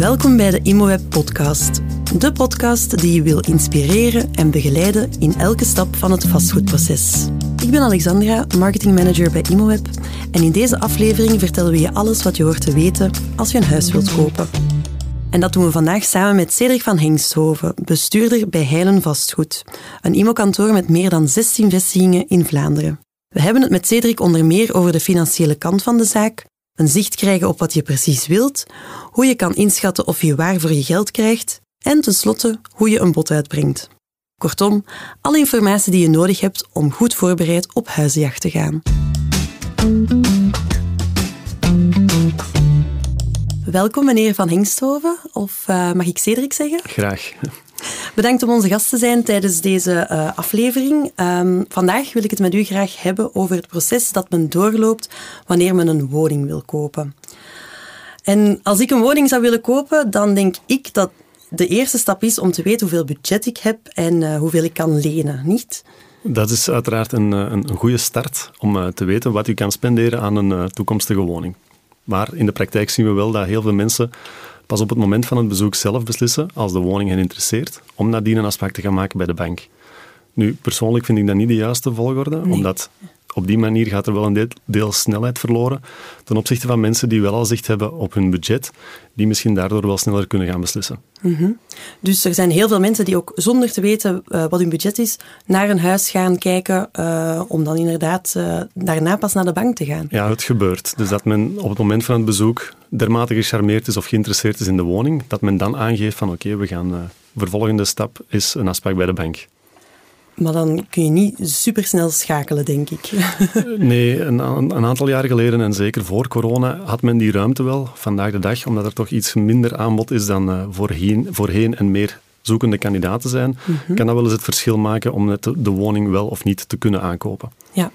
Welkom bij de ImoWeb podcast. De podcast die je wil inspireren en begeleiden in elke stap van het vastgoedproces. Ik ben Alexandra, marketingmanager bij ImoWeb en in deze aflevering vertellen we je alles wat je hoort te weten als je een huis wilt kopen. En dat doen we vandaag samen met Cedric van Hengsthoven, bestuurder bij Heilen Vastgoed, een IMO-kantoor met meer dan 16 vestigingen in Vlaanderen. We hebben het met Cedric onder meer over de financiële kant van de zaak, een zicht krijgen op wat je precies wilt, hoe je kan inschatten of je waar voor je geld krijgt en tenslotte hoe je een bod uitbrengt. Kortom, alle informatie die je nodig hebt om goed voorbereid op huizenjacht te gaan. Welkom meneer Van Hengsthoven, of uh, mag ik Cedric zeggen? Graag. Bedankt om onze gast te zijn tijdens deze uh, aflevering. Um, vandaag wil ik het met u graag hebben over het proces dat men doorloopt wanneer men een woning wil kopen. En als ik een woning zou willen kopen, dan denk ik dat de eerste stap is om te weten hoeveel budget ik heb en uh, hoeveel ik kan lenen, niet? Dat is uiteraard een, een, een goede start om te weten wat u kan spenderen aan een toekomstige woning. Maar in de praktijk zien we wel dat heel veel mensen pas op het moment van het bezoek zelf beslissen, als de woning hen interesseert, om nadien een afspraak te gaan maken bij de bank. Nu, persoonlijk vind ik dat niet de juiste volgorde, nee. omdat op die manier gaat er wel een deel snelheid verloren ten opzichte van mensen die wel al zicht hebben op hun budget, die misschien daardoor wel sneller kunnen gaan beslissen. Mm -hmm. Dus er zijn heel veel mensen die ook zonder te weten uh, wat hun budget is, naar een huis gaan kijken uh, om dan inderdaad uh, daarna pas naar de bank te gaan. Ja, het gebeurt. Dus dat men op het moment van het bezoek dermate gecharmeerd is of geïnteresseerd is in de woning, dat men dan aangeeft van oké, okay, we gaan, vervolgende stap is een afspraak bij de bank. Maar dan kun je niet supersnel schakelen, denk ik. nee, een, een, aantal jaren geleden en zeker voor corona had men die ruimte wel, vandaag de dag, omdat er toch iets minder aanbod is dan uh, voorheen, voorheen en meer zoekende kandidaten zijn, mm -hmm. kan dat wel eens het verschil maken om net de woning wel of niet te kunnen aankopen. Ja.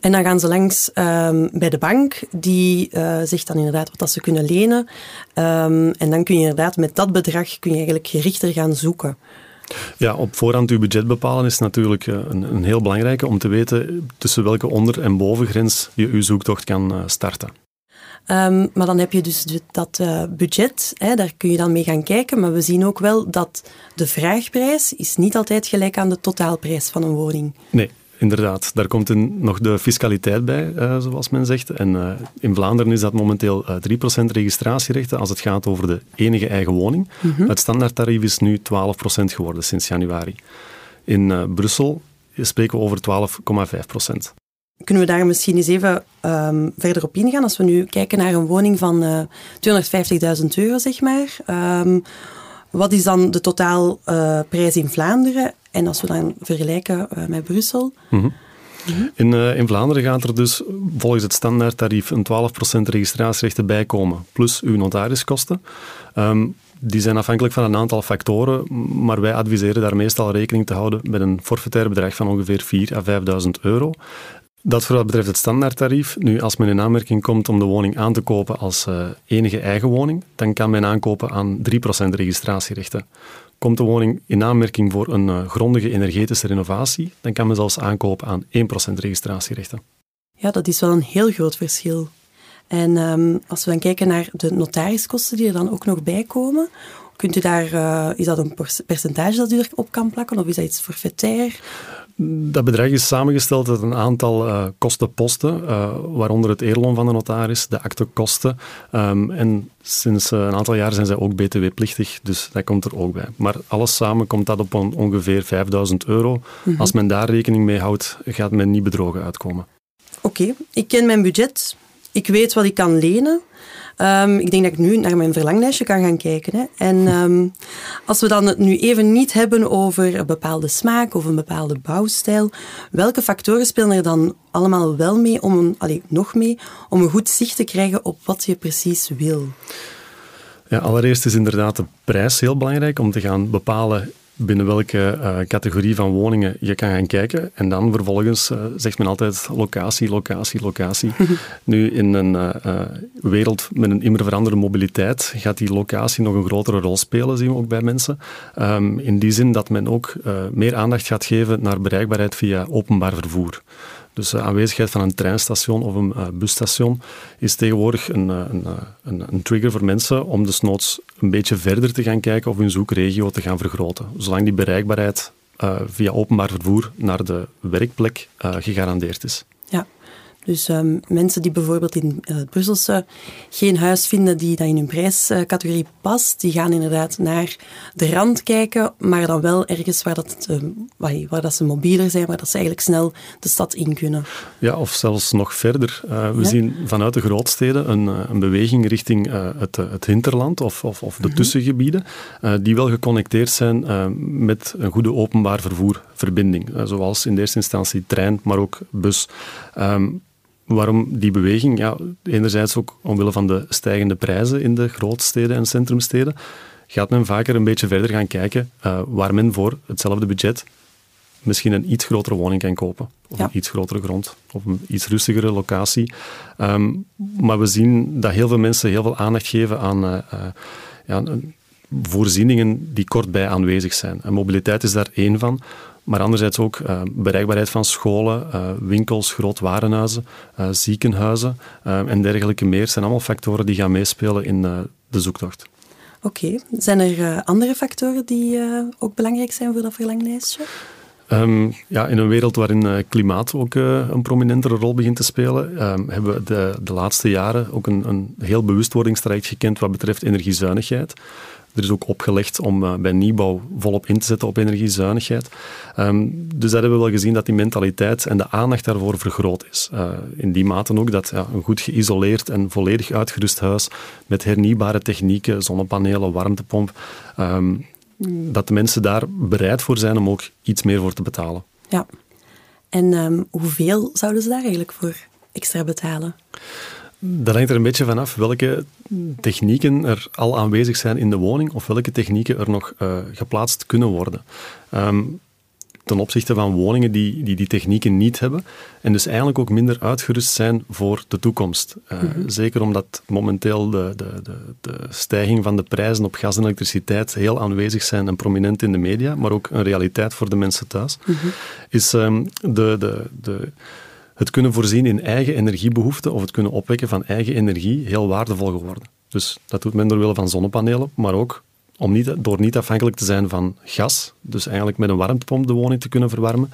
En dan gaan ze langs um, bij de bank, die uh, zegt dan inderdaad wat dat ze kunnen lenen. Um, en dan kun je inderdaad met dat bedrag kun je eigenlijk gerichter gaan zoeken. Ja, op voorhand uw budget bepalen is natuurlijk een, een heel belangrijke om te weten tussen welke onder- en bovengrens je uw zoektocht kan starten. Um, maar dan heb je dus dat uh, budget, hè, daar kun je dan mee gaan kijken. Maar we zien ook wel dat de vraagprijs is niet altijd gelijk aan de totaalprijs van een woning. Nee, Inderdaad, daar komt nog de fiscaliteit bij, uh, zoals men zegt. En uh, in Vlaanderen is dat momenteel uh, 3% registratierechten als het gaat over de enige eigen woning. Mm -hmm. Het standaardtarief is nu 12% geworden sinds januari. In Brussel spreken we over 12,5%. Kunnen we daar misschien eens even um, verder op ingaan? Als we nu kijken naar een woning van 250.000 euro, zeg maar. Um, wat is dan de totaalprijs in Vlaanderen? En als we dan vergelijken uh, met Brussel. Mm -hmm. In, uh, in, Vlaanderen gaat er dus volgens het standaardtarief een 12% registratierechten bij komen, plus uw notariskosten. Um, die zijn afhankelijk van een aantal factoren, maar wij adviseren daar meestal rekening te houden met een forfaitair bedrag van ongeveer 4.000 à 5.000 euro. Dat voor wat betreft het standaardtarief. Nu, als men in aanmerking komt om de woning aan te kopen als uh, enige eigen woning, dan kan men aankopen aan 3% registratierechten. Komt de woning in aanmerking voor een uh, grondige energetische renovatie, dan kan men zelfs aankopen aan 1% registratierechten. Ja, dat is wel een heel groot verschil. En um, als we dan kijken naar de notariskosten die er dan ook nog bij komen, kunt u daar, uh, is dat een percentage dat u erop kan plakken of is dat iets forfaitair? Dat bedrag is samengesteld uit een aantal uh, kostenposten, uh, waaronder het eerloon van de notaris, de aktekosten. Um, en sinds uh, een aantal jaar zijn zij ook btw-plichtig, dus dat komt er ook bij. Maar alles samen komt dat op ongeveer 5000 euro. Mm -hmm. Als men daar rekening mee houdt, gaat men niet bedrogen uitkomen. Oké, okay. ik ken mijn budget. Ik weet wat ik kan lenen. Um, ik denk dat ik nu naar mijn verlanglijstje kan gaan kijken. Hè. En um, als we dan het nu even niet hebben over een bepaalde smaak of een bepaalde bouwstijl, welke factoren spelen er dan allemaal wel mee, om een, nog mee, om een goed zicht te krijgen op wat je precies wil? Ja, allereerst is inderdaad de prijs heel belangrijk om te gaan bepalen binnen welke uh, categorie van woningen je kan gaan kijken. En dan vervolgens uh, zegt men altijd locatie, locatie, locatie. nu, in een uh, wereld met een immer veranderende mobiliteit gaat die locatie nog een grotere rol spelen, zien we ook bij mensen. Um, in die zin dat men ook meer aandacht gaat geven naar bereikbaarheid via openbaar vervoer. Dus de aanwezigheid van een treinstation of een busstation is tegenwoordig een, een, een, een, trigger voor mensen om desnoods een beetje verder te gaan kijken of hun zoekregio te gaan vergroten. Zolang die bereikbaarheid uh, via openbaar vervoer naar de werkplek uh, gegarandeerd is. Dus um, mensen die bijvoorbeeld in het Brusselse geen huis vinden die dat in hun prijscategorie past, die gaan inderdaad naar de rand kijken, maar dan wel ergens waar, dat, uh, waar, dat ze mobieler zijn, waar dat ze eigenlijk snel de stad in kunnen. Ja, of zelfs nog verder. Uh, we ja? zien vanuit de grootsteden een, een beweging richting het, het hinterland of, of, of de -hmm. tussengebieden, die wel geconnecteerd zijn met een goede openbaar vervoerverbinding, zoals in de eerste instantie trein, maar ook bus. Um, Waarom die beweging? Ja, enerzijds ook omwille van de stijgende prijzen in de grootsteden en centrumsteden, gaat men vaker een beetje verder gaan kijken uh, waar men voor hetzelfde budget misschien een iets grotere woning kan kopen. Of ja. een iets grotere grond. Of een iets rustigere locatie. Um, maar we zien dat heel veel mensen heel veel aandacht geven aan uh, uh, ja, voorzieningen die kortbij aanwezig zijn. En mobiliteit is daar één van. Maar anderzijds ook uh, bereikbaarheid van scholen, uh, winkels, groot warenhuizen, uh, ziekenhuizen en dergelijke meer zijn allemaal factoren die gaan meespelen in de zoektocht. Oké, okay. zijn er andere factoren die ook belangrijk zijn voor dat verlanglijstje? Um, ja, in een wereld waarin uh, klimaat ook uh, een prominentere rol begint te spelen, um, hebben we de, de laatste jaren ook een, een heel bewustwordingstraject gekend wat betreft energiezuinigheid. Er is ook opgelegd om uh, bij nieuwbouw volop in te zetten op energiezuinigheid. Um, dus dat hebben we wel gezien dat die mentaliteit en de aandacht daarvoor vergroot is. Uh, in die mate ook dat ja, een goed geïsoleerd en volledig uitgerust huis met hernieuwbare technieken, zonnepanelen, warmtepomp, um, dat de mensen daar bereid voor zijn om ook iets meer voor te betalen. Ja. En um, hoeveel zouden ze daar eigenlijk voor extra betalen? Dat hangt er een beetje vanaf welke technieken er al aanwezig zijn in de woning of welke technieken er nog uh, geplaatst kunnen worden. Um, ten opzichte van woningen die, die die technieken niet hebben en dus eigenlijk ook minder uitgerust zijn voor de toekomst. Uh, mm -hmm. Zeker omdat momenteel de, de, de, de, stijging van de prijzen op gas en elektriciteit heel aanwezig zijn en prominent in de media, maar ook een realiteit voor de mensen thuis, mm -hmm. is um, de, de, de het kunnen voorzien in eigen energiebehoeften of het kunnen opwekken van eigen energie heel waardevol geworden. Dus dat doet men door willen van zonnepanelen, maar ook om niet, door niet afhankelijk te zijn van gas, dus eigenlijk met een warmtepomp de woning te kunnen verwarmen.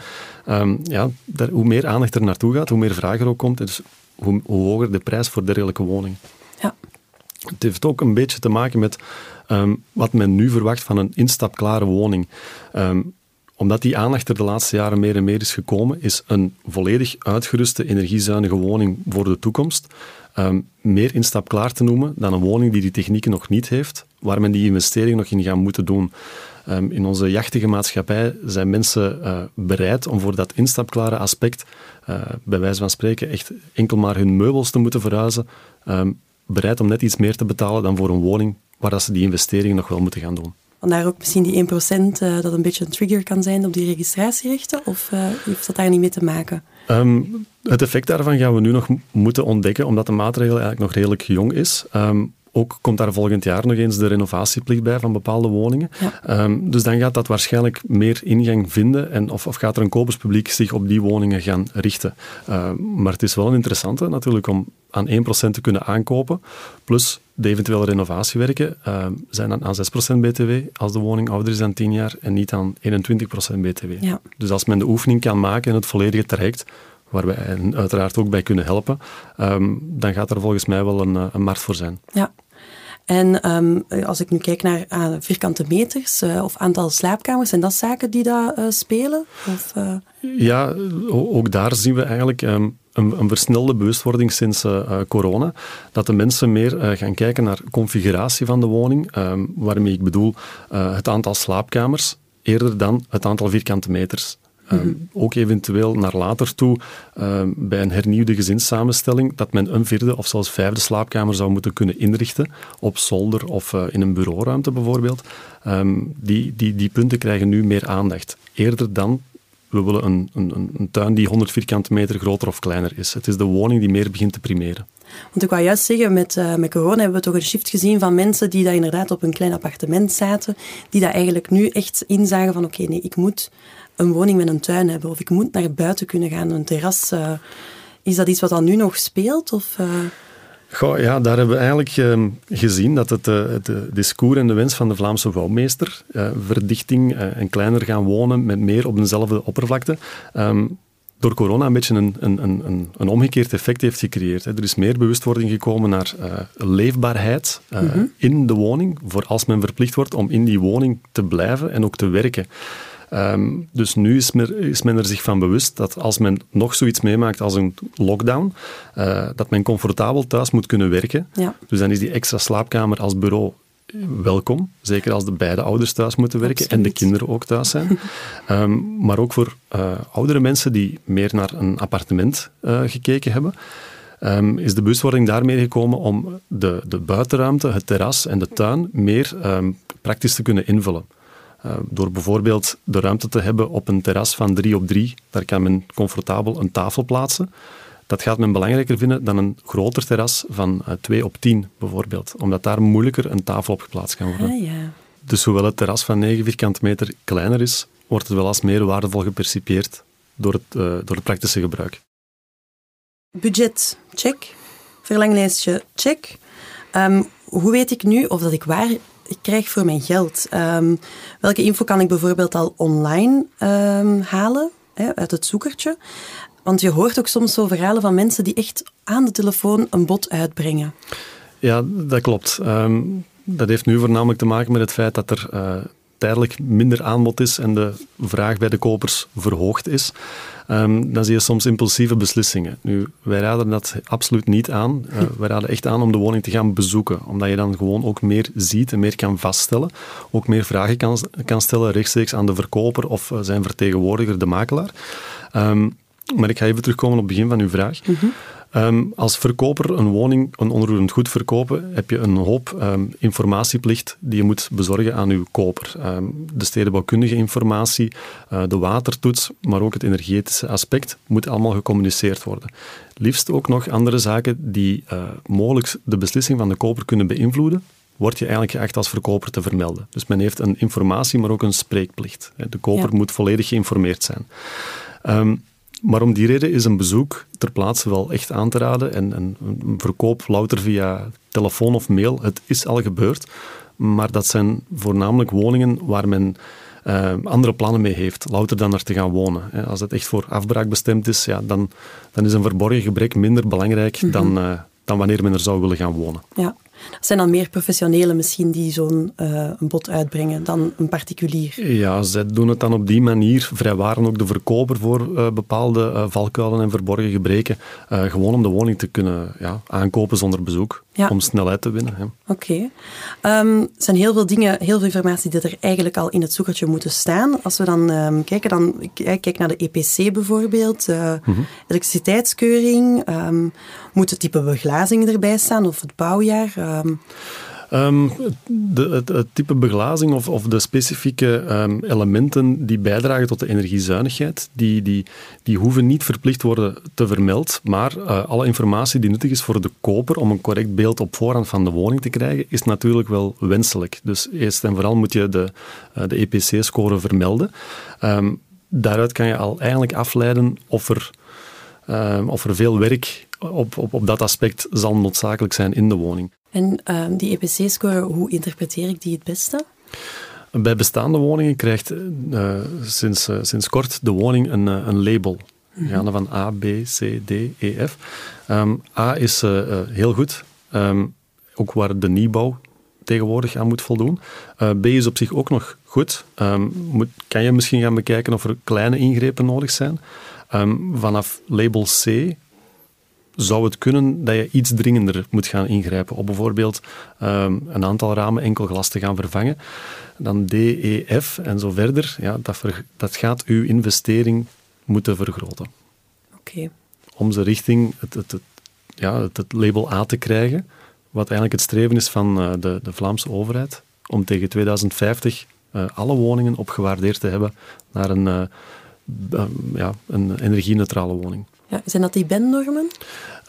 Um, ja, daar, hoe meer aandacht er naartoe gaat, hoe meer vraag er ook komt, dus hoe, hoe hoger de prijs voor dergelijke woningen. Ja. Het heeft ook een beetje te maken met um, wat men nu verwacht van een instapklare woning. Um, omdat die aandacht er de laatste jaren meer en meer is gekomen, is een volledig uitgeruste energiezuinige woning voor de toekomst um, meer instapklaar te noemen dan een woning die die technieken nog niet heeft, waar men die investering nog in gaat moeten doen. Um, in onze jachtige maatschappij zijn mensen uh, bereid om voor dat instapklare aspect, uh, bij wijze van spreken, echt enkel maar hun meubels te moeten verhuizen, um, bereid om net iets meer te betalen dan voor een woning waar dat ze die investeringen nog wel moeten gaan doen. Vandaar ook misschien die 1% uh, dat een beetje een trigger kan zijn op die registratierechten? Of uh, heeft dat daar niet mee te maken? Um, het effect daarvan gaan we nu nog moeten ontdekken, omdat de maatregel eigenlijk nog redelijk jong is. Um, ook komt daar volgend jaar nog eens de renovatieplicht bij van bepaalde woningen. Ja. Um, dus dan gaat dat waarschijnlijk meer ingang vinden en of, of gaat er een koperspubliek zich op die woningen gaan richten. Uh, maar het is wel een interessante natuurlijk om aan 1% te kunnen aankopen, plus de eventuele renovatiewerken uh, zijn dan aan 6% BTW als de woning ouder is dan 10 jaar en niet aan 21% BTW. Ja. Dus als men de oefening kan maken en het volledige traject, waar wij uiteraard ook bij kunnen helpen, um, dan gaat er volgens mij wel een, een markt voor zijn. Ja. En um, als ik nu kijk naar uh, vierkante meters uh, of aantal slaapkamers, zijn dat zaken die daar uh, spelen? Ja, ook daar zien we eigenlijk um, een, een, versnelde bewustwording sinds corona. Dat de mensen meer gaan kijken naar configuratie van de woning, um, waarmee ik bedoel het aantal slaapkamers eerder dan het aantal vierkante meters. Um, ook eventueel naar later toe, um, bij een hernieuwde gezinssamenstelling, dat men een vierde of zelfs vijfde slaapkamer zou moeten kunnen inrichten, op zolder of uh, in een bureauruimte bijvoorbeeld. Um, die, die, die punten krijgen nu meer aandacht. Eerder dan we willen een, een, een tuin die 100 vierkante meter groter of kleiner is. Het is de woning die meer begint te primeren. Want ik wou juist zeggen, met, uh, met corona hebben we toch een shift gezien van mensen die daar inderdaad op een klein appartement zaten, die daar eigenlijk nu echt inzagen van oké, nee, ik moet een woning met een tuin hebben of ik moet naar buiten kunnen gaan, een terras. Uh, is dat iets wat dan nu nog speelt? Of, uh... Goh, ja, daar hebben we eigenlijk ehm, gezien dat het, uh, het discours en de wens van de Vlaamse bouwmeester, verdichting en kleiner gaan wonen met meer op dezelfde oppervlakte, ehm, door corona een beetje een, een, een, een omgekeerd effect heeft gecreëerd. Er is meer bewustwording gekomen naar uh, leefbaarheid uh, mm -hmm. in de woning, voor als men verplicht wordt om in die woning te blijven en ook te werken. Um, dus nu is men, is men, er zich van bewust dat als men nog zoiets meemaakt als een lockdown, uh, dat men comfortabel thuis moet kunnen werken. Ja. Dus dan is die extra slaapkamer als bureau welkom. Zeker als de beide ouders thuis moeten werken Absoluut. en de kinderen ook thuis zijn. um, maar ook voor uh, oudere mensen die meer naar een appartement uh, gekeken hebben. Um, is de bewustwording daarmee gekomen om de, de buitenruimte, het terras en de tuin meer um, praktisch te kunnen invullen. Uh, door bijvoorbeeld de ruimte te hebben op een terras van drie op drie, daar kan men comfortabel een tafel plaatsen. Dat gaat men belangrijker vinden dan een groter terras van uh, 2 op 10 bijvoorbeeld, omdat daar moeilijker een tafel op geplaatst kan worden. Ah, ja. Dus hoewel het terras van 9 vierkante meter kleiner is, wordt het wel als meer waardevol gepercipieerd door het, uh, door het praktische gebruik. Budget, check. Verlanglijstje, check. Um, hoe weet ik nu of dat ik waar ik krijg voor mijn geld? Um, welke info kan ik bijvoorbeeld al online um, halen, hè, uit het zoekertje? Want je hoort ook soms zo verhalen van mensen die echt aan de telefoon een bod uitbrengen. Ja, dat klopt. Um, dat heeft nu voornamelijk te maken met het feit dat er uh, tijdelijk minder aanbod is en de vraag bij de kopers verhoogd is. Um, dan zie je soms impulsieve beslissingen. Nu, wij raden dat absoluut niet aan. Uh, wij raden echt aan om de woning te gaan bezoeken, omdat je dan gewoon ook meer ziet en meer kan vaststellen. Ook meer vragen kan, kan stellen rechtstreeks aan de verkoper of uh, zijn vertegenwoordiger, de makelaar. Um, maar ik ga even terugkomen op het begin van uw vraag. Mm -hmm. Um, als verkoper een woning, een onroerend goed verkopen, heb je een hoop um, informatieplicht die je moet bezorgen aan uw koper. Um, de stedenbouwkundige informatie, uh, de watertoets, maar ook het energetische aspect moet allemaal gecommuniceerd worden. Liefst ook nog andere zaken die uh, mogelijk de beslissing van de koper kunnen beïnvloeden, word je eigenlijk geacht als verkoper te vermelden. Dus men heeft een informatie, maar ook een spreekplicht. De koper ja. moet volledig geïnformeerd zijn. Um, maar om die reden is een bezoek ter plaatse wel echt aan te raden. En, en een verkoop louter via telefoon of mail, het is al gebeurd. Maar dat zijn voornamelijk woningen waar men uh, andere plannen mee heeft, louter dan er te gaan wonen. Als het echt voor afbraak bestemd is, ja, dan, dan is een verborgen gebrek minder belangrijk mm -hmm. dan, uh, dan wanneer men er zou willen gaan wonen. Ja. Dat zijn dan meer professionelen misschien die zo'n uh, bod uitbrengen dan een particulier. Ja, zij doen het dan op die manier. Vrijwaren ook de verkoper voor uh, bepaalde uh, valkuilen en verborgen gebreken. gewoon om de woning te kunnen ja, aankopen zonder bezoek. Ja. Om snelheid te winnen. Oké. Okay. Um, er zijn heel veel dingen, heel veel informatie die er eigenlijk al in het zoekertje moeten staan. Als we dan um, kijken, dan ik kijk naar de EPC bijvoorbeeld, mm -hmm. elektriciteitskeuring. Um, moet het type beglazing erbij staan of het bouwjaar? De, het, type beglazing of, of de specifieke um, elementen die bijdragen tot de energiezuinigheid, die, die, die hoeven niet verplicht worden te vermeld, maar uh, alle informatie die nuttig is voor de koper om een correct beeld op voorhand van de woning te krijgen, is natuurlijk wel wenselijk. Dus eerst en vooral moet je de, uh, de EPC-score vermelden. Um, daaruit kan je al eigenlijk afleiden of er, um, of er veel werk op, op, op dat aspect zal noodzakelijk zijn in de woning. En uh, die EPC-score, hoe interpreteer ik die het beste? Bij bestaande woningen krijgt uh, sinds, uh, sinds kort de woning een, een label. Mm -hmm. Gaande van A, B, C, D, E, F. Um, A is heel goed, um, ook waar de nieuwbouw tegenwoordig aan moet voldoen. B is op zich ook nog goed. Um, moet, kan je misschien gaan bekijken of er kleine ingrepen nodig zijn. Vanaf label C zou het kunnen dat je iets dringender moet gaan ingrijpen. Op bijvoorbeeld um, een aantal ramen enkel glas te gaan vervangen. Dan D, E, F en zo verder. Ja, dat, ver, dat gaat uw investering moeten vergroten. Oké. Okay. Om ze richting het, het, het, ja, het, het, label A te krijgen, wat eigenlijk het streven is van uh, de, de Vlaamse overheid, om tegen 2050 uh, alle woningen opgewaardeerd te hebben naar een, uh, ja, een energieneutrale woning. Ja, zijn dat die BEN-normen?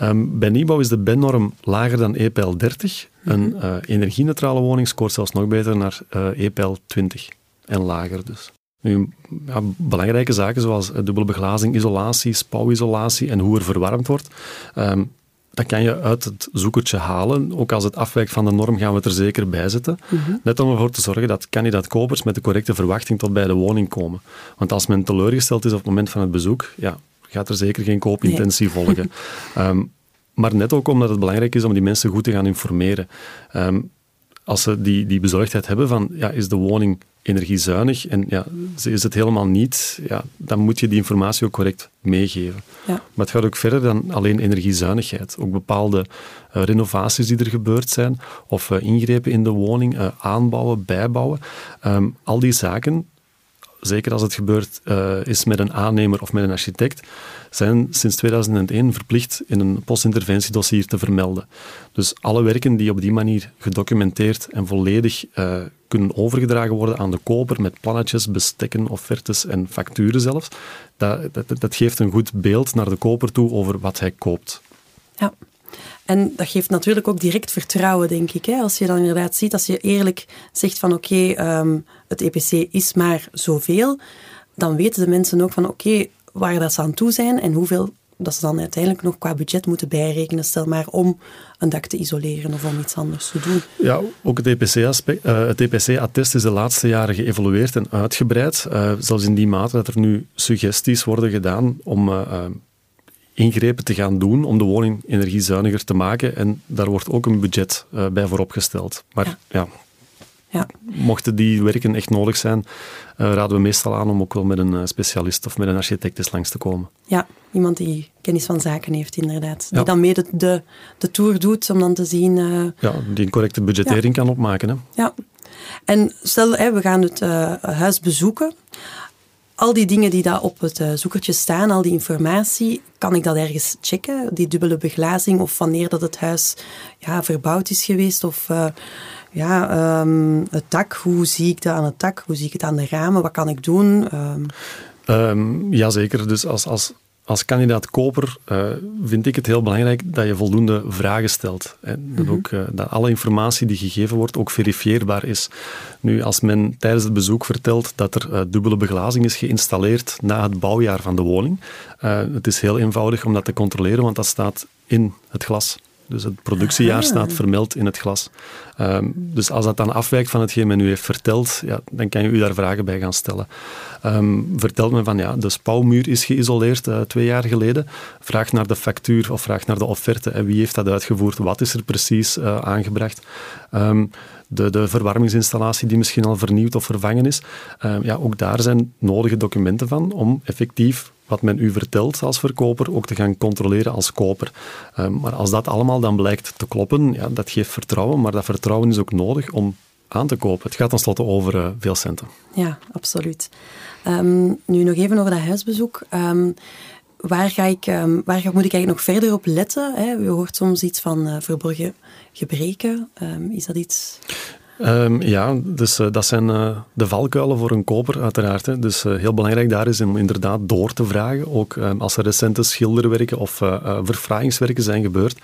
Um, bij nieuwbouw is de BEN-norm lager dan EPL 30. Mm -hmm. Een uh, energieneutrale woning scoort zelfs nog beter naar uh, EPL 20 en lager dus. Nu, ja, belangrijke zaken zoals dubbele beglazing, isolatie, spouwisolatie en hoe er verwarmd wordt. Um, dat kan je uit het zoekertje halen. Ook als het afwijkt van de norm, gaan we het er zeker bij zetten. Mhm. Net om ervoor te zorgen dat kandidaat-kopers met de correcte verwachting tot bij de woning komen. Want als men teleurgesteld is op het moment van het bezoek, ja, gaat er zeker geen koopintentie volgen. Ehm, maar net ook omdat het belangrijk is om die mensen goed te gaan informeren. Ehm, als ze die, die bezorgdheid hebben van, ja, is de woning energiezuinig en ja, is het helemaal niet, ja, dan moet je die informatie ook correct meegeven. Ja. Maar het gaat ook verder dan alleen energiezuinigheid. Ook bepaalde eh, renovaties die er gebeurd zijn, of eh, ingrepen in de woning, eh, aanbouwen, bijbouwen. Ehm, al die zaken, zeker als het gebeurd eh, is met een aannemer of met een architect, zijn sinds 2001 verplicht in een postinterventiedossier te vermelden. Dus alle werken die op die manier gedocumenteerd en volledig eh, kunnen overgedragen worden aan de koper met plannetjes, bestekken, offertes en facturen zelfs, dat, dat, dat geeft een goed beeld naar de koper toe over wat hij koopt. Ja. En dat geeft natuurlijk ook direct vertrouwen, denk ik. Hè? Als je dan inderdaad ziet, als je eerlijk zegt van oké, ehm, het EPC is maar zoveel, dan weten de mensen ook van oké, waar dat ze aan toe zijn en hoeveel dat ze dan uiteindelijk nog qua budget moeten bijrekenen. Stel maar om een dak te isoleren of om iets anders te doen. Ja, ook het EPC-attest het EPC is de laatste jaren geëvolueerd en uitgebreid. Uh, zelfs in die mate dat er nu suggesties worden gedaan om uh, ingrepen te gaan doen om de woning energiezuiniger te maken. En daar wordt ook een budget bij vooropgesteld. Maar ja, ja. Ja. Mochten die werken echt nodig zijn, uh, raden we meestal aan om ook wel met een uh, specialist of met een architect eens langs te komen. Ja, iemand die kennis van zaken heeft, inderdaad. Die Ja. dan mee de, de, tour doet om dan te zien. uh, Ja, die een correcte budgettering kan opmaken. Hè. ja. En stel, hè, we gaan het uh, huis bezoeken. Al die dingen die daar op het zoekertje staan, al die informatie, kan ik dat ergens checken? Die dubbele beglazing of wanneer dat het huis ja, verbouwd is geweest of ja, um, het dak, hoe zie ik dat aan het dak? Hoe zie ik het aan de ramen? Wat kan ik doen? Um... Um, jazeker, dus als, als, als kandidaat koper uh, vind ik het heel belangrijk dat je voldoende vragen stelt. En dat, ook, uh, dat alle informatie die gegeven wordt ook verifieerbaar is. Nu, als men tijdens het bezoek vertelt dat er uh, dubbele beglazing is geïnstalleerd na het bouwjaar van de woning, het is heel eenvoudig om dat te controleren, want dat staat in het glas. Dus het productiejaar Ah. staat vermeld in het glas. Um, dus als dat dan afwijkt van hetgeen men u heeft verteld, ja, dan kan je u daar vragen bij gaan stellen. Um, vertelt men van ja, de spouwmuur is geïsoleerd uh, twee jaar geleden. Vraag naar de factuur of vraag naar de offerte. En wie heeft dat uitgevoerd? Wat is er precies uh, aangebracht? Um, de, de verwarmingsinstallatie die misschien al vernieuwd of vervangen is. Uh, ja, ook daar zijn nodige documenten van om effectief wat men u vertelt als verkoper ook te gaan controleren als koper. Uh, maar als dat allemaal dan blijkt te kloppen, ja, dat geeft vertrouwen, maar dat vertrouwen is ook nodig om aan te kopen. Het gaat tenslotte over uh, veel centen. Ja, absoluut. Um, nu nog even over dat huisbezoek. Um, waar, ga ik, waar moet ik eigenlijk nog verder op letten? Hè? U hoort soms iets van uh, verborgen gebreken. is dat iets... Um, ja, dus uh, dat zijn uh, de valkuilen voor een koper, uiteraard. Hè. Dus uh, heel belangrijk daar is om inderdaad door te vragen. Ook um, als er recente schilderwerken of verfraaiingswerken zijn gebeurd,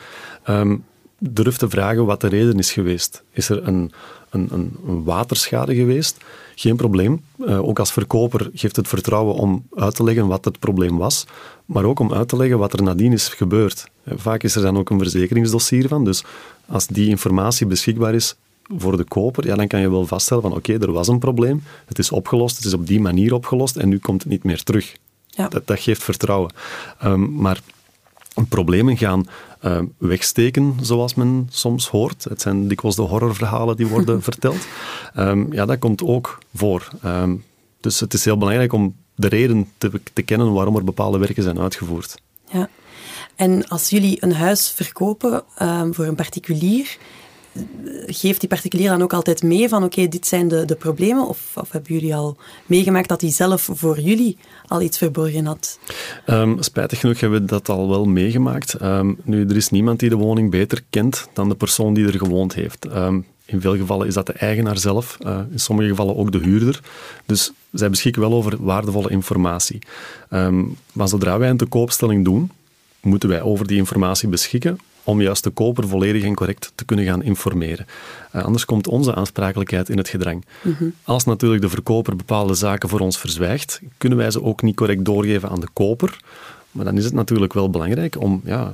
um, durf te vragen wat de reden is geweest. Is er een, een, een, een waterschade geweest? Geen probleem. ook als verkoper geeft het vertrouwen om uit te leggen wat het probleem was, maar ook om uit te leggen wat er nadien is gebeurd. Vaak is er dan ook een verzekeringsdossier van, dus als die informatie beschikbaar is, voor de koper, ja, dan kan je wel vaststellen van oké, okay, er was een probleem, het is opgelost, het is op die manier opgelost en nu komt het niet meer terug. Ja. Dat, dat, geeft vertrouwen. Um, maar problemen gaan uh, wegsteken, zoals men soms hoort. Het zijn dikwijls de horrorverhalen die worden verteld. Um, ja, dat komt ook voor. Um, dus het is heel belangrijk om de reden te, te kennen waarom er bepaalde werken zijn uitgevoerd. Ja. En als jullie een huis verkopen voor een particulier, geeft die particulier dan ook altijd mee van oké, dit zijn de, de problemen? Of, of, hebben jullie al meegemaakt dat hij zelf voor jullie al iets verborgen had? Um, spijtig genoeg hebben we dat al wel meegemaakt. Um, nu, er is niemand die de woning beter kent dan de persoon die er gewoond heeft. Um, in veel gevallen is dat de eigenaar zelf, uh, in sommige gevallen ook de huurder. Dus zij beschikken wel over waardevolle informatie. maar zodra wij een te koopstelling doen, moeten wij over die informatie beschikken om juist de koper volledig en correct te kunnen gaan informeren. Uh, anders komt onze aansprakelijkheid in het gedrang. Mhm. Als natuurlijk de verkoper bepaalde zaken voor ons verzwijgt, kunnen wij ze ook niet correct doorgeven aan de koper. Maar dan is het natuurlijk wel belangrijk om ja,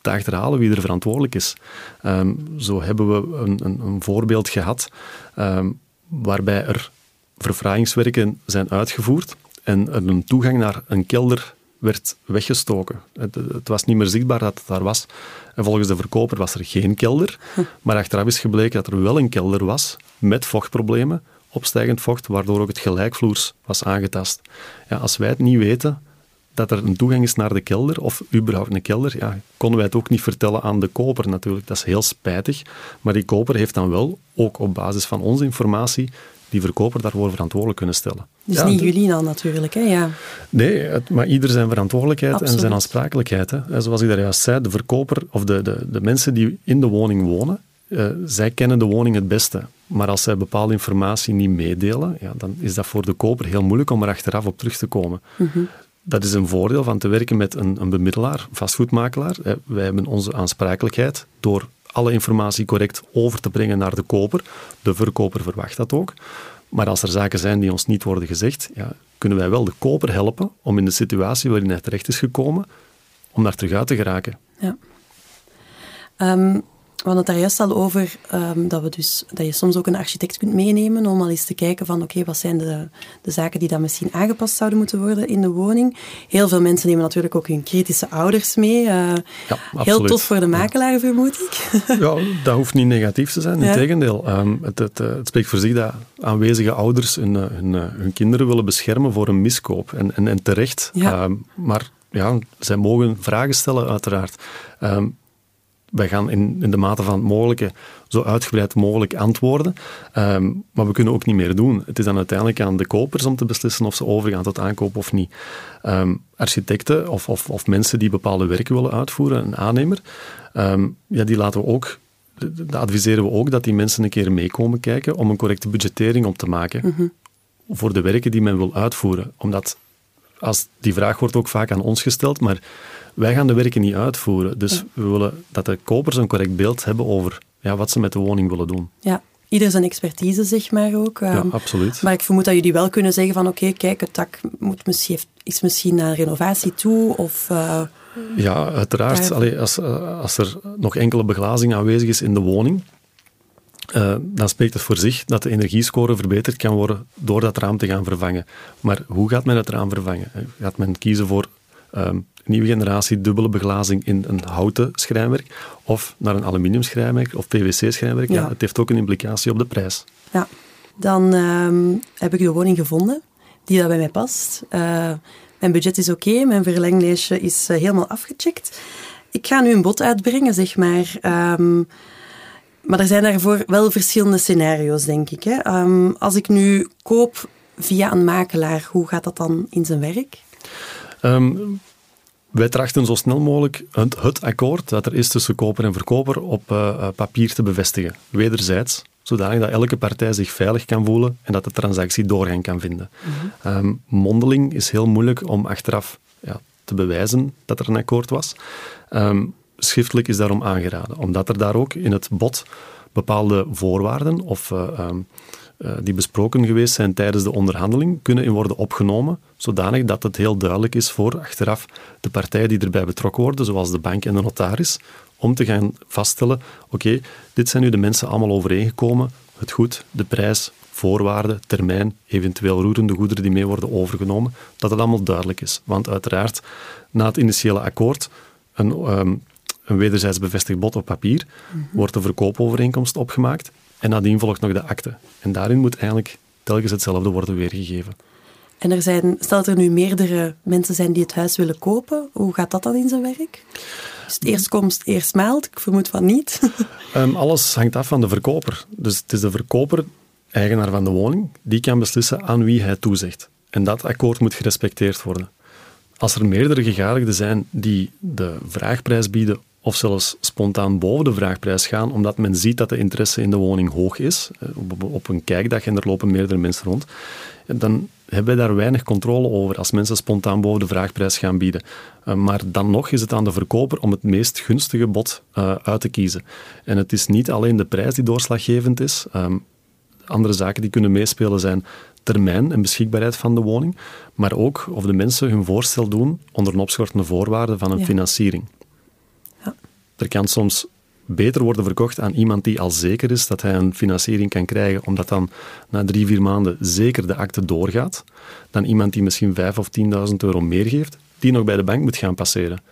te achterhalen wie er verantwoordelijk is. Ehm, zo hebben we een, een, een voorbeeld gehad ehm, waarbij er verfraaiingswerken zijn uitgevoerd en er een toegang naar een kelder werd weggestoken. Het, het, was niet meer zichtbaar dat het daar was. En volgens de verkoper was er geen kelder, maar achteraf is gebleken dat er wel een kelder was met vochtproblemen, opstijgend vocht, waardoor ook het gelijkvloers was aangetast. Ja, als wij het niet weten, dat er een toegang is naar de kelder, of überhaupt een kelder, ja, konden wij het ook niet vertellen aan de koper natuurlijk. Dat is heel spijtig, maar die koper heeft dan wel, ook op basis van onze informatie, die verkoper daarvoor verantwoordelijk kunnen stellen. Dus ja, niet jullie dan natuurlijk, hè? Ja. Nee, het, maar ieder zijn verantwoordelijkheid en zijn aansprakelijkheid. Hè. Zoals ik daar juist zei, de verkoper of de, de, de mensen die in de woning wonen, uh, zij kennen de woning het beste. Maar als zij bepaalde informatie niet meedelen, ja, dan is dat voor de koper heel moeilijk om er achteraf op terug te komen. Mm Dat is een voordeel van te werken met een, een bemiddelaar, vastgoedmakelaar. Wij hebben onze aansprakelijkheid door alle informatie correct over te brengen naar de koper. De verkoper verwacht dat ook. Maar als er zaken zijn die ons niet worden gezegd, ja, kunnen wij wel de koper helpen om in de situatie waarin hij terecht is gekomen, om daar terug uit te geraken. Ja. Um, we hadden het daar juist al over um, dat, we dus, dat je soms ook een architect kunt meenemen om al eens te kijken van oké, wat zijn de, de zaken die dan misschien aangepast zouden moeten worden in de woning. Heel veel mensen nemen natuurlijk ook hun kritische ouders mee. Uh, ja, heel tof voor de makelaar, vermoed ik. ja, dat hoeft niet negatief te zijn, integendeel. Ja. Um, het, het, het, spreekt voor zich dat aanwezige ouders hun, eh, hun, eh, hun kinderen willen beschermen voor een miskoop. En, en, en terecht. Um, maar ja, zij mogen vragen stellen, uiteraard. Um, wij gaan in, in, de mate van het mogelijke zo uitgebreid mogelijk antwoorden. Ehm, maar we kunnen ook niet meer doen. Het is dan uiteindelijk aan de kopers om te beslissen of ze overgaan tot aankoop of niet. Um, architecten of, of, of, mensen die bepaalde werken willen uitvoeren, een aannemer, ehm, ja, die laten we ook adviseren we ook dat die mensen een keer meekomen kijken om een correcte budgettering op te maken mhm. voor de werken die men wil uitvoeren. Omdat als, die vraag wordt ook vaak aan ons gesteld, maar wij gaan de werken niet uitvoeren. Dus we willen dat de kopers een correct beeld hebben over ja, wat ze met de woning willen doen. Ja, ieder zijn expertise, zeg maar ook. Ja, ehm, absoluut. Maar ik vermoed dat jullie wel kunnen zeggen van oké, kijk, het dak moet misschien, is misschien naar renovatie toe of... Uh, ja, uiteraard. Allee, als, eh, als er nog enkele beglazing aanwezig is in de woning, uh, dan spreekt het voor zich dat de energiescore verbeterd kan worden door dat raam te gaan vervangen. Maar hoe gaat men het raam vervangen? Gaat men kiezen voor um, nieuwe generatie dubbele beglazing in een houten schrijnwerk of naar een aluminium schrijnwerk of PVC schrijnwerk. Ja. het heeft ook een implicatie op de prijs. Ja, dan ehm, heb ik de woning gevonden die dat bij mij past. Uh, mijn budget is oké, mijn verlenglijstje is uh, helemaal afgecheckt. Ik ga nu een bod uitbrengen, zeg maar. Um, maar er zijn daarvoor wel verschillende scenario's, denk ik. Hè. Um, als ik nu koop via een makelaar, hoe gaat dat dan in zijn werk? Um, wij trachten zo snel mogelijk het, het, akkoord dat er is tussen koper en verkoper op uh, papier te bevestigen, wederzijds, zodanig dat elke partij zich veilig kan voelen en dat de transactie doorgang kan vinden. Mm -hmm. mondeling is heel moeilijk om achteraf ja, te bewijzen dat er een akkoord was. Um, schriftelijk is daarom aangeraden, omdat er daar ook in het bod bepaalde voorwaarden of uh, uh, die besproken geweest zijn tijdens de onderhandeling, kunnen in worden opgenomen, zodanig dat het heel duidelijk is voor achteraf de partijen die erbij betrokken worden, zoals de bank en de notaris, om te gaan vaststellen, oké, dit zijn nu de mensen allemaal overeengekomen, het goed, de prijs, voorwaarden, termijn, eventueel roerende goederen die mee worden overgenomen, dat het allemaal duidelijk is. Want uiteraard, na het initiële akkoord, een, um, een wederzijds bevestigd bod op papier, mhm. wordt de verkoopovereenkomst opgemaakt en nadien volgt nog de akte. En daarin moet eigenlijk telkens hetzelfde worden weergegeven. En er zijn, stel dat er nu meerdere mensen zijn die het huis willen kopen, hoe gaat dat dan in zijn werk? Is het eerst komst, eerst maalt? Ik vermoed van niet. um, alles hangt af van de verkoper. Dus het is de verkoper, eigenaar van de woning, die kan beslissen aan wie hij toezegt. En dat akkoord moet gerespecteerd worden. Als er meerdere gegadigden zijn die de vraagprijs bieden of zelfs spontaan boven de vraagprijs gaan, omdat men ziet dat de interesse in de woning hoog is, eh, op een kijkdag en er lopen meerdere mensen rond, dan hebben wij daar weinig controle over als mensen spontaan boven de vraagprijs gaan bieden. Eh, maar dan nog is het aan de verkoper om het meest gunstige bod uit te kiezen. En het is niet alleen de prijs die doorslaggevend is. Um, andere zaken die kunnen meespelen zijn termijn en beschikbaarheid van de woning, maar ook of de mensen hun voorstel doen onder een opschortende voorwaarde van een financiering. Er kan soms beter worden verkocht aan iemand die al zeker is dat hij een financiering kan krijgen, omdat dan na drie, vier maanden zeker de akte doorgaat, dan iemand die misschien vijf of 10.000 euro meer geeft, die nog bij de bank moet gaan passeren.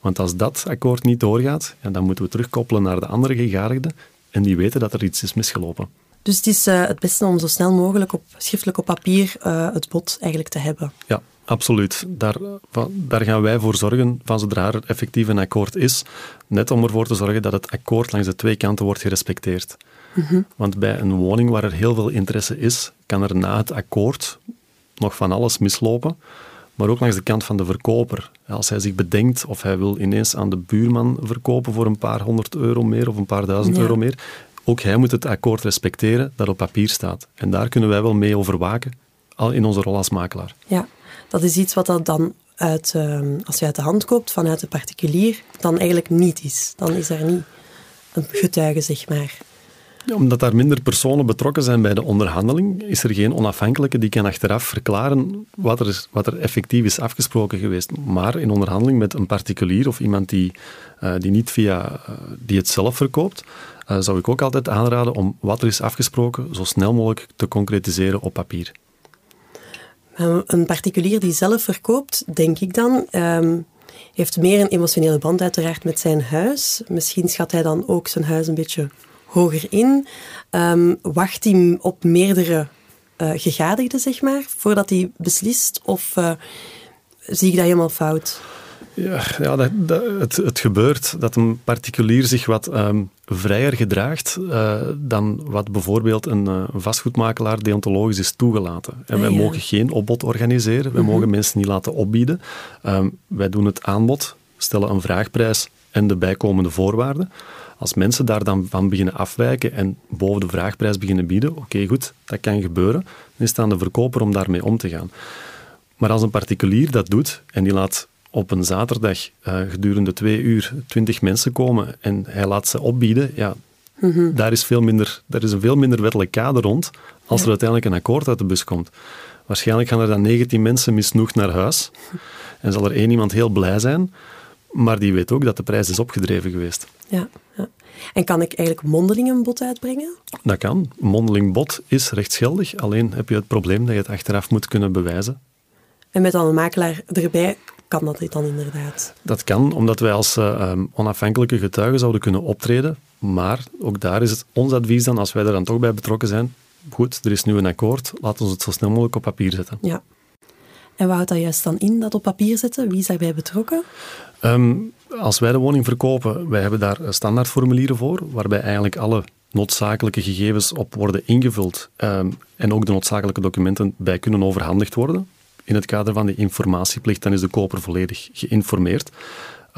Want als dat akkoord niet doorgaat, ja, dan moeten we terugkoppelen naar de andere gegadigden en die weten dat er iets is misgelopen. Dus het is uh, het beste om zo snel mogelijk op, schriftelijk op papier uh, het bod eigenlijk te hebben. Ja, absoluut. Daar, daar gaan wij voor zorgen van zodra er effectief een akkoord is, net om ervoor te zorgen dat het akkoord langs de twee kanten wordt gerespecteerd. Mm -hmm. Want bij een woning waar er heel veel interesse is, kan er na het akkoord nog van alles mislopen maar ook langs de kant van de verkoper. Als hij zich bedenkt of hij wil ineens aan de buurman verkopen voor een paar honderd euro meer of een paar duizend euro meer, ook hij moet het akkoord respecteren dat op papier staat. En daar kunnen wij wel mee overwaken in onze rol als makelaar. Ja, dat is iets wat dat dan uit, ehm, als je uit de hand koopt vanuit de particulier, dan eigenlijk niet is. Dan is er niet een getuige, zeg maar omdat daar minder personen betrokken zijn bij de onderhandeling, is er geen onafhankelijke die kan achteraf verklaren wat er, is, wat er effectief is afgesproken geweest. Maar in onderhandeling met een particulier of iemand die, uh, die niet via, uh, die het zelf verkoopt, uh, zou ik ook altijd aanraden om wat er is afgesproken zo snel mogelijk te concretiseren op papier. Een particulier die zelf verkoopt, denk ik dan, um, heeft meer een emotionele band uiteraard met zijn huis. Misschien schat hij dan ook zijn huis een beetje hoger in. Um, wacht hij op meerdere uh, gegadigden, zeg maar, voordat hij beslist? Of uh, zie ik dat helemaal fout? Ja, ja dat, dat, het, het, gebeurt dat een particulier zich wat um, vrijer gedraagt uh, dan wat bijvoorbeeld een, uh, vastgoedmakelaar deontologisch is toegelaten. En wij ah, ja. mogen geen opbod organiseren, wij mm -hmm. mogen mensen niet laten opbieden. Um, wij doen het aanbod, stellen een vraagprijs en de bijkomende voorwaarden. Als mensen daar dan van beginnen afwijken en boven de vraagprijs beginnen bieden, oké okay, goed, dat kan gebeuren, dan is het aan de verkoper om daarmee om te gaan. Maar als een particulier dat doet en die laat op een zaterdag uh, gedurende twee uur twintig mensen komen en hij laat ze opbieden, ja, mm -hmm. daar, is veel minder, daar is een veel minder wettelijk kader rond als ja. er uiteindelijk een akkoord uit de bus komt. Waarschijnlijk gaan er dan 19 mensen misnoegd naar huis en zal er één iemand heel blij zijn, maar die weet ook dat de prijs is opgedreven geweest. Ja, ja. En kan ik eigenlijk mondeling een bod uitbrengen? Dat kan. Mondeling bod is rechtsgeldig, alleen heb je het probleem dat je het achteraf moet kunnen bewijzen. En met dan een makelaar erbij kan dat dan inderdaad? Dat kan, omdat wij als uh, onafhankelijke getuigen zouden kunnen optreden. Maar ook daar is het ons advies dan, als wij er dan toch bij betrokken zijn, goed, er is nu een akkoord, laten we het zo snel mogelijk op papier zetten. Ja. En wat houdt dat juist dan in, dat op papier zetten? Wie is daarbij betrokken? Um, als wij de woning verkopen, wij hebben daar standaardformulieren voor, waarbij eigenlijk alle noodzakelijke gegevens op worden ingevuld um, en ook de noodzakelijke documenten bij kunnen overhandigd worden. In het kader van de informatieplicht, dan is de koper volledig geïnformeerd.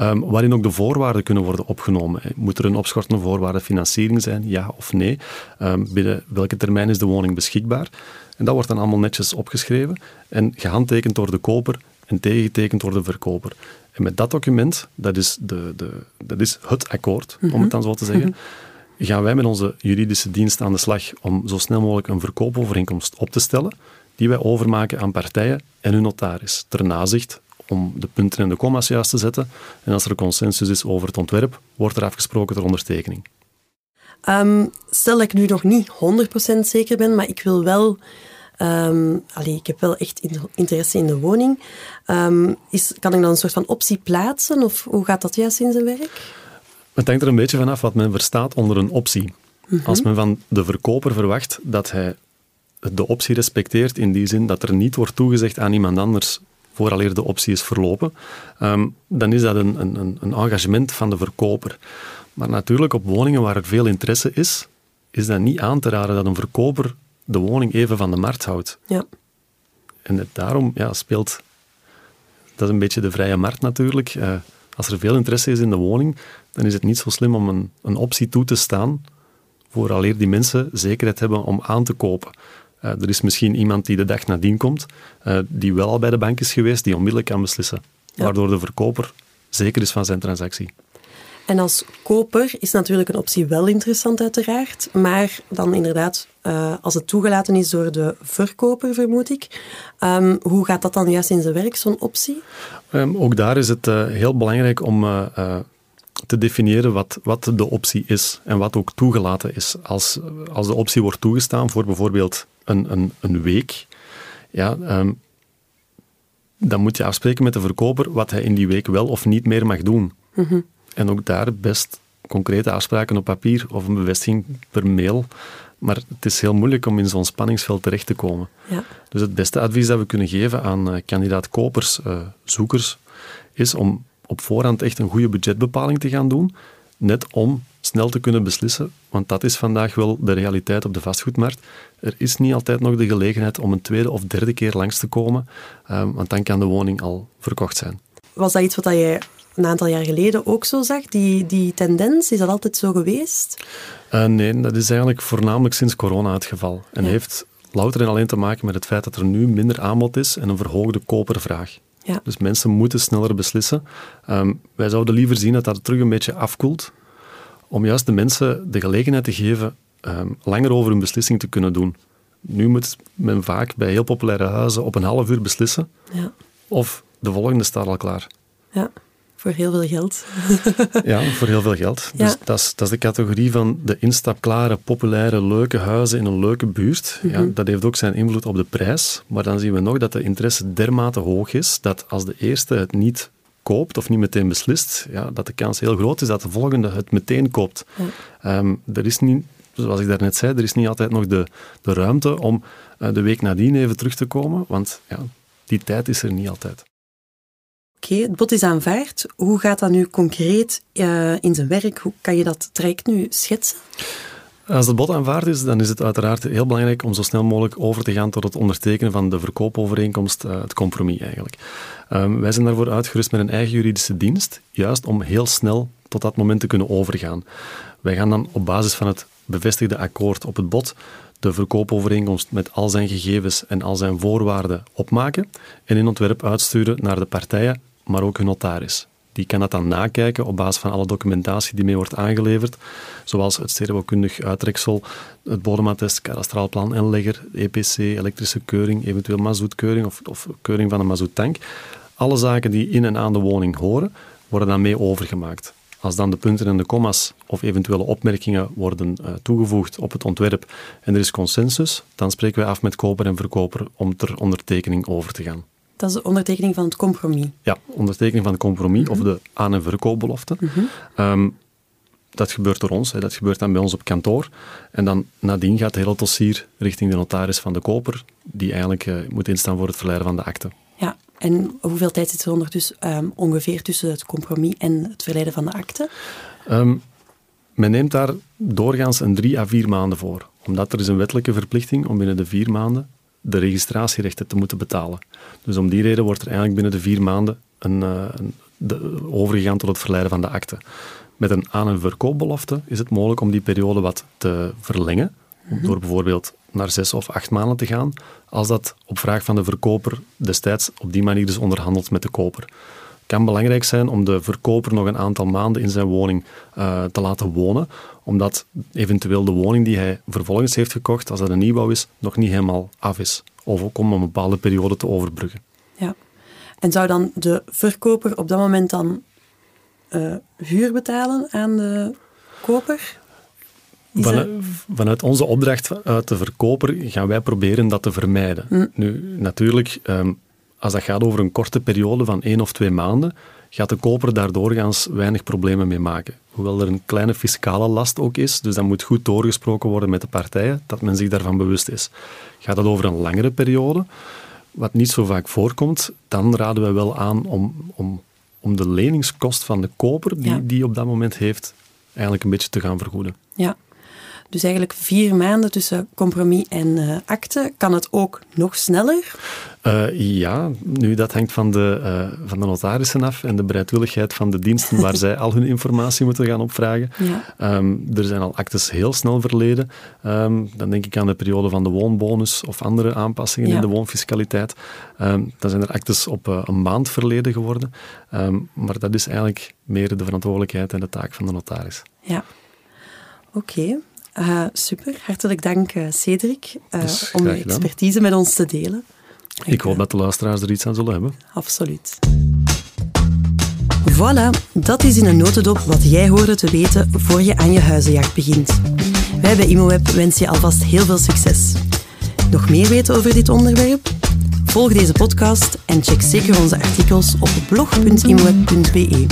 Um, waarin ook de voorwaarden kunnen worden opgenomen. Moet er een opschortende voorwaarde financiering zijn, ja of nee? Um, binnen welke termijn is de woning beschikbaar? En dat wordt dan allemaal netjes opgeschreven en gehandtekend door de koper en tegengetekend door de verkoper. En met dat document, dat is, de, de, dat is het akkoord, om het dan zo te zeggen, gaan wij met onze juridische dienst aan de slag om zo snel mogelijk een verkoopovereenkomst op te stellen, die wij overmaken aan partijen en hun notaris, ter nazicht om de punten en de comma's juist te zetten. En als er consensus is over het ontwerp, wordt er afgesproken ter ondertekening. Um, stel dat ik nu nog niet 100% zeker ben, maar ik wil wel Um, allee, ik heb wel echt interesse in de woning. Um, is, kan ik dan een soort van optie plaatsen? Of hoe gaat dat juist in zijn werk? Het hangt er een beetje vanaf wat men verstaat onder een optie. Mm -hmm. Als men van de verkoper verwacht dat hij de optie respecteert, in die zin dat er niet wordt toegezegd aan iemand anders vooraleer de optie is verlopen, um, dan is dat een, een, een engagement van de verkoper. Maar natuurlijk, op woningen waar er veel interesse is, is dat niet aan te raden dat een verkoper de woning even van de markt houdt. Ja. En daarom ja, speelt dat is een beetje de vrije markt natuurlijk. Uh, als er veel interesse is in de woning, dan is het niet zo slim om een, een optie toe te staan vooraleer die mensen zekerheid hebben om aan te kopen. Uh, er is misschien iemand die de dag nadien komt, uh, die wel al bij de bank is geweest, die onmiddellijk kan beslissen. Ja. Waardoor de verkoper zeker is van zijn transactie. En als koper is natuurlijk een optie wel interessant, uiteraard. Maar dan inderdaad, uh, als het toegelaten is door de verkoper, vermoed ik. Um, hoe gaat dat dan juist in zijn werk, zo'n optie? Um, ook daar is het uh, heel belangrijk om uh, te definiëren wat, wat de optie is en wat ook toegelaten is. Als, als de optie wordt toegestaan voor bijvoorbeeld een, een, een week, ja, ehm, dan moet je afspreken met de verkoper wat hij in die week wel of niet meer mag doen. Mhm. En ook daar best concrete afspraken op papier of een bevestiging per mail. Maar het is heel moeilijk om in zo'n spanningsveld terecht te komen. Ja. Dus het beste advies dat we kunnen geven aan uh, kandidaat-kopers, uh, zoekers, is om op voorhand echt een goede budgetbepaling te gaan doen. Net om snel te kunnen beslissen, want dat is vandaag wel de realiteit op de vastgoedmarkt. Er is niet altijd nog de gelegenheid om een tweede of derde keer langs te komen, uh, want dan kan de woning al verkocht zijn. Was dat iets wat jij een aantal jaar geleden ook zo zag? Die, die tendens, is dat altijd zo geweest? Uh, nee, dat is eigenlijk voornamelijk sinds corona het geval. En ja. heeft louter en alleen te maken met het feit dat er nu minder aanbod is en een verhoogde kopervraag. Ja. Dus mensen moeten sneller beslissen. Um, wij zouden liever zien dat dat terug een beetje afkoelt, om juist de mensen de gelegenheid te geven um, langer over hun beslissing te kunnen doen. Nu moet men vaak bij heel populaire huizen op een half uur beslissen, ja. of de volgende staat al klaar. Ja, voor heel veel geld. ja, voor heel veel geld. Ja. Dus dat is, dat is de categorie van de instapklare, populaire, leuke huizen in een leuke buurt. Mhm. Ja, dat heeft ook zijn invloed op de prijs. Maar dan zien we nog dat de interesse dermate hoog is dat als de eerste het niet koopt of niet meteen beslist, ja, dat de kans heel groot is dat de volgende het meteen koopt. Ja. Um, er is niet, zoals ik daarnet zei, er is niet altijd nog de, de ruimte om uh, de week nadien even terug te komen, want ja, die tijd is er niet altijd. Oké, okay, het bod is aanvaard. Hoe gaat dat nu concreet uh, in zijn werk? Hoe kan je dat traject nu schetsen? Als het bod aanvaard is, dan is het uiteraard heel belangrijk om zo snel mogelijk over te gaan tot het ondertekenen van de verkoopovereenkomst, uh, het compromis eigenlijk. Um, wij zijn daarvoor uitgerust met een eigen juridische dienst, juist om heel snel tot dat moment te kunnen overgaan. Wij gaan dan op basis van het bevestigde akkoord op het bod de verkoopovereenkomst met al zijn gegevens en al zijn voorwaarden opmaken en in ontwerp uitsturen naar de partijen, maar ook hun notaris. Die kan dat dan nakijken op basis van alle documentatie die mee wordt aangeleverd, zoals het stedenbouwkundig uittreksel, het bodemattest, kadastraal plan en legger, EPC, elektrische keuring, eventueel mazoetkeuring of, of keuring van een mazoettank. Alle zaken die in en aan de woning horen, worden dan mee overgemaakt. Als dan de punten en de commas of eventuele opmerkingen worden uh, toegevoegd op het ontwerp en er is consensus, dan spreken wij af met koper en verkoper om ter ondertekening over te gaan. Dat is de ondertekening van het compromis. Ja, ondertekening van het compromis Mhm. mm -hmm. of de aan- en verkoopbelofte. Mm -hmm. um, dat gebeurt door ons, hè. dat gebeurt dan bij ons op kantoor. En dan nadien gaat het hele dossier richting de notaris van de koper, die eigenlijk uh, moet instaan voor het verleiden van de akte. Ja, en hoeveel tijd zit er ondertussen um, ongeveer tussen het compromis en het verleiden van de akte? Um, men neemt daar doorgaans een drie à vier maanden voor, omdat er is een wettelijke verplichting om binnen de vier maanden de registratierechten te moeten betalen. Dus om die reden wordt er eigenlijk binnen de vier maanden een, uh, een, de, overgegaan tot het verleiden van de akte. Met een aan- en verkoopbelofte is het mogelijk om die periode wat te verlengen, -hmm. door bijvoorbeeld naar zes of acht maanden te gaan, als dat op vraag van de verkoper destijds op die manier is onderhandeld met de koper. Het kan belangrijk zijn om de verkoper nog een aantal maanden in zijn woning uh, te laten wonen, omdat eventueel de woning die hij vervolgens heeft gekocht, als dat een nieuwbouw is, nog niet helemaal af is. Of ook om een bepaalde periode te overbruggen. Ja. En zou dan de verkoper op dat moment dan uh, huur betalen aan de koper? Vanuit, vanuit, onze opdracht uit de verkoper gaan wij proberen dat te vermijden. Mm. Nu, natuurlijk, um, als dat gaat over een korte periode van één of twee maanden, gaat de koper daar doorgaans weinig problemen mee maken. Hoewel er een kleine fiscale last ook is, dus dat moet goed doorgesproken worden met de partijen, dat men zich daarvan bewust is. Gaat het over een langere periode, wat niet zo vaak voorkomt, dan raden wij wel aan om, om, om de leningskost van de koper, die, ja. die op dat moment heeft, eigenlijk een beetje te gaan vergoeden. Ja, dus eigenlijk vier maanden tussen compromis en uh, akte. Kan het ook nog sneller? Uh, ja, nu dat hangt van de, uh, van de notarissen af en de bereidwilligheid van de diensten waar zij al hun informatie moeten gaan opvragen. Ja. Um, er zijn al actes heel snel verleden. Um, dan denk ik aan de periode van de woonbonus of andere aanpassingen ja. in de woonfiscaliteit. Um, dan zijn er actes op uh, een maand verleden geworden. maar dat is eigenlijk meer de verantwoordelijkheid en de taak van de notaris. Ja, oké. Okay. Uh, super, hartelijk dank uh, Cedric uh, om je expertise met ons te delen. Ik hoop dat de luisteraars er iets aan zullen hebben. Absoluut. Voilà, dat is in een notendop wat jij hoorde te weten voor je aan je huizenjacht begint. Wij bij ImoWeb wensen je alvast heel veel succes. Nog meer weten over dit onderwerp? Volg deze podcast en check zeker onze artikels op blog.imoweb.be.